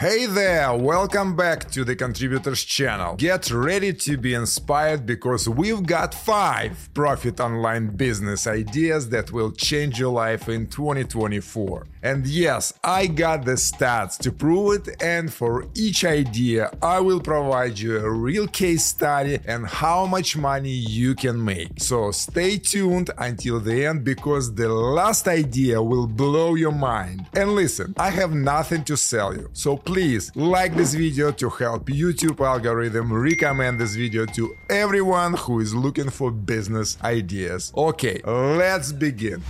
Hey there, welcome back to the Contributors channel. Get ready to be inspired because we've got 5 profit online business ideas that will change your life in 2024. And yes, I got the stats to prove it and for each idea I will provide you a real case study and how much money you can make. So stay tuned until the end because the last idea will blow your mind. And listen, I have nothing to sell you. So please like this video to help YouTube algorithm recommend this video to everyone who is looking for business ideas. Okay, let's begin.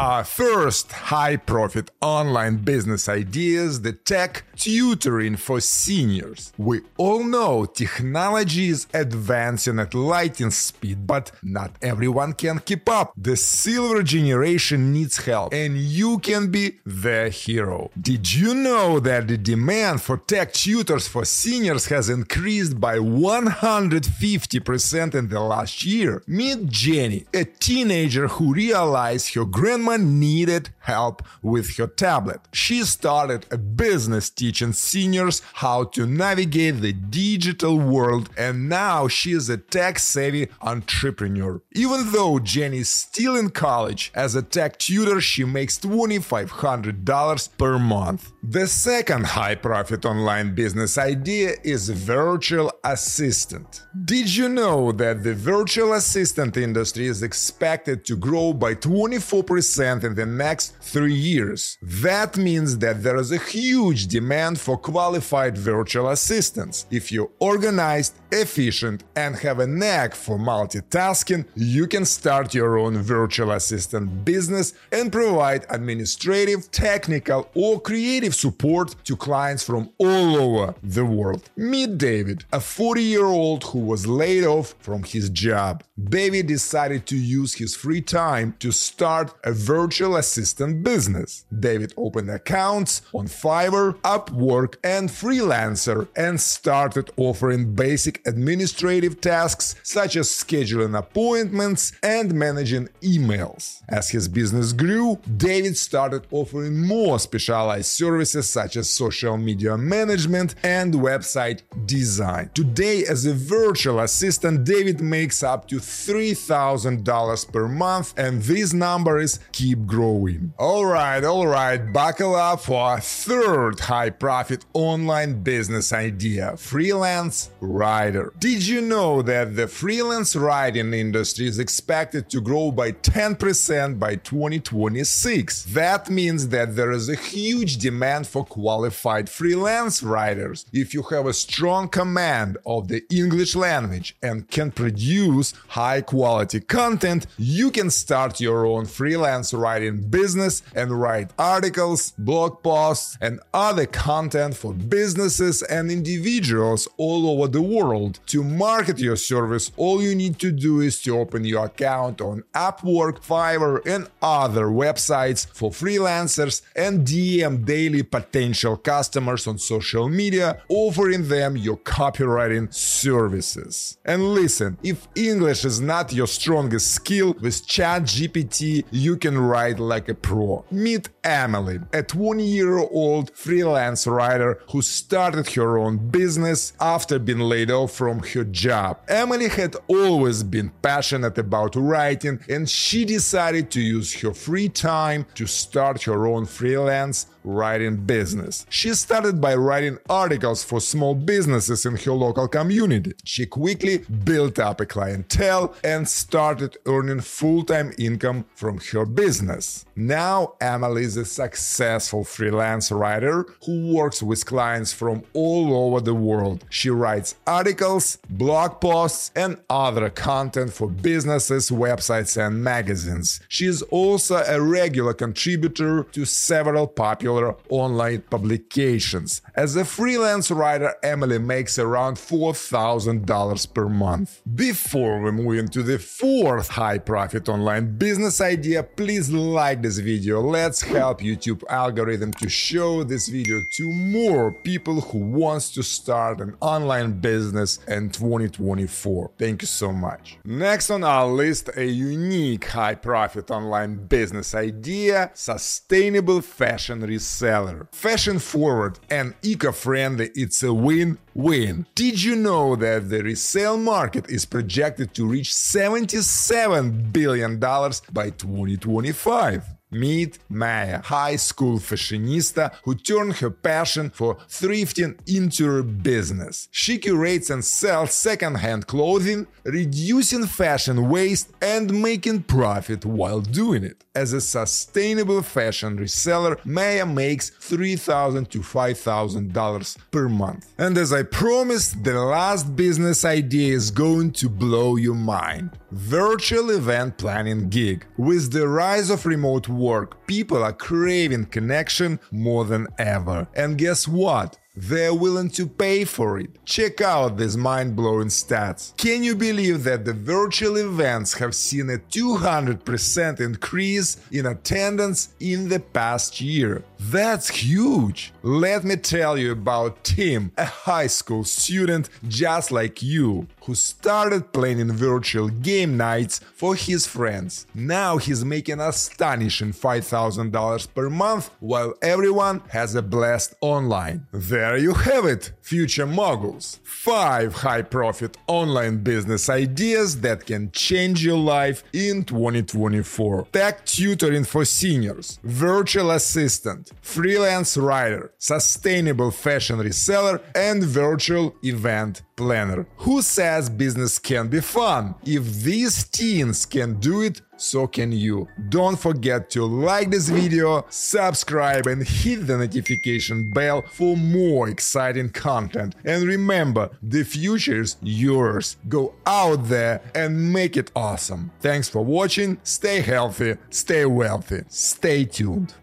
Our first high profit online business ideas the tech tutoring for seniors. We all know technology is advancing at lightning speed, but not everyone can keep up. The silver generation needs help, and you can be the hero. Did you know that the demand for tech tutors for seniors has increased by 150% in the last year? Meet Jenny, a teenager who realized her grandma needed help with her tablet. She started a business teaching seniors how to navigate the digital world, and now she is a tech savvy entrepreneur. Even though Jenny is still in college, as a tech tutor, she makes $2,500 per month. The second high profit online business idea is virtual assistant. Did you know that the virtual assistant industry is expected to grow by 24% in the next three years? That means that there is a huge demand for qualified virtual assistants. If you're organized, efficient, and have a knack for multitasking, you can start your own virtual assistant business and provide administrative, technical, or creative support to clients from all over the world. Meet David, a 40 year old who was laid off from his job. David decided to use his free time to start a virtual assistant business. David opened accounts on Fiverr, Upwork, and Freelancer and started offering basic administrative tasks such as scheduling appointments and managing emails. As his business grew, David started offering more specialized services such as social media management and website design. Today, as a virtual assistant, David makes up to $3,000 per month, and these numbers keep growing. Alright, alright, buckle up for a third high profit online business idea freelance writer. Did you know that the freelance writing industry is expected to grow by 10% by 2026? That means that there is a huge demand for qualified freelance writers. If you have a strong command of the English language and can produce high quality content, you can start your own freelance writing business and write articles, blog posts, and other content for businesses and individuals all over the world. To market your service, all you need to do is to open your account on Upwork, Fiverr, and other websites for freelancers and DM daily potential customers on social media, offering them your copywriting services. And listen, if English is not your strongest skill, with ChatGPT you can write like a pro. Meet Emily, a 20 year old freelance writer who started her own business after being laid off from her job. Emily had always been passionate about writing and she decided to use her free time to start her own freelance writing business. She started by writing articles for small businesses in her local community. She quickly built up a clientele and started earning full time income from her business. Now, Emily is a successful freelance writer who works with clients from all over the world. She writes articles, blog posts, and other content for businesses, websites, and magazines. She is also a regular contributor to several popular online publications. As a freelance writer, Emily makes around $4,000 per month. Before we move into the fourth high profit online business idea, please like this video. Let's help YouTube algorithm to show this video to more people who wants to start an online business in 2024. Thank you so much. Next on our list, a unique high profit online business idea, sustainable fashion reseller. Fashion forward and eco friendly, it's a win win. Did you know that the resale market is projected to reach $77 billion by 2025? Meet Maya, high school fashionista who turned her passion for thrifting into her business. She curates and sells second-hand clothing, reducing fashion waste and making profit while doing it. As a sustainable fashion reseller, Maya makes 3,000 to $5,000 per month. And as I promised, the last business idea is going to blow your mind. Virtual event planning gig. With the rise of remote work, people are craving connection more than ever. And guess what? They're willing to pay for it. Check out these mind blowing stats. Can you believe that the virtual events have seen a 200% increase in attendance in the past year? That's huge! Let me tell you about Tim, a high school student just like you, who started planning virtual game nights for his friends. Now he's making astonishing $5,000 per month while everyone has a blast online. There you have it, future moguls. 5 high profit online business ideas that can change your life in 2024. Tech tutoring for seniors, virtual assistant, freelance writer, sustainable fashion reseller, and virtual event planner. Who says business can be fun? If these teens can do it, so can you. Don't forget to like this video, subscribe, and hit the notification bell for more exciting content. And remember, the future is yours. Go out there and make it awesome. Thanks for watching. Stay healthy, stay wealthy, stay tuned.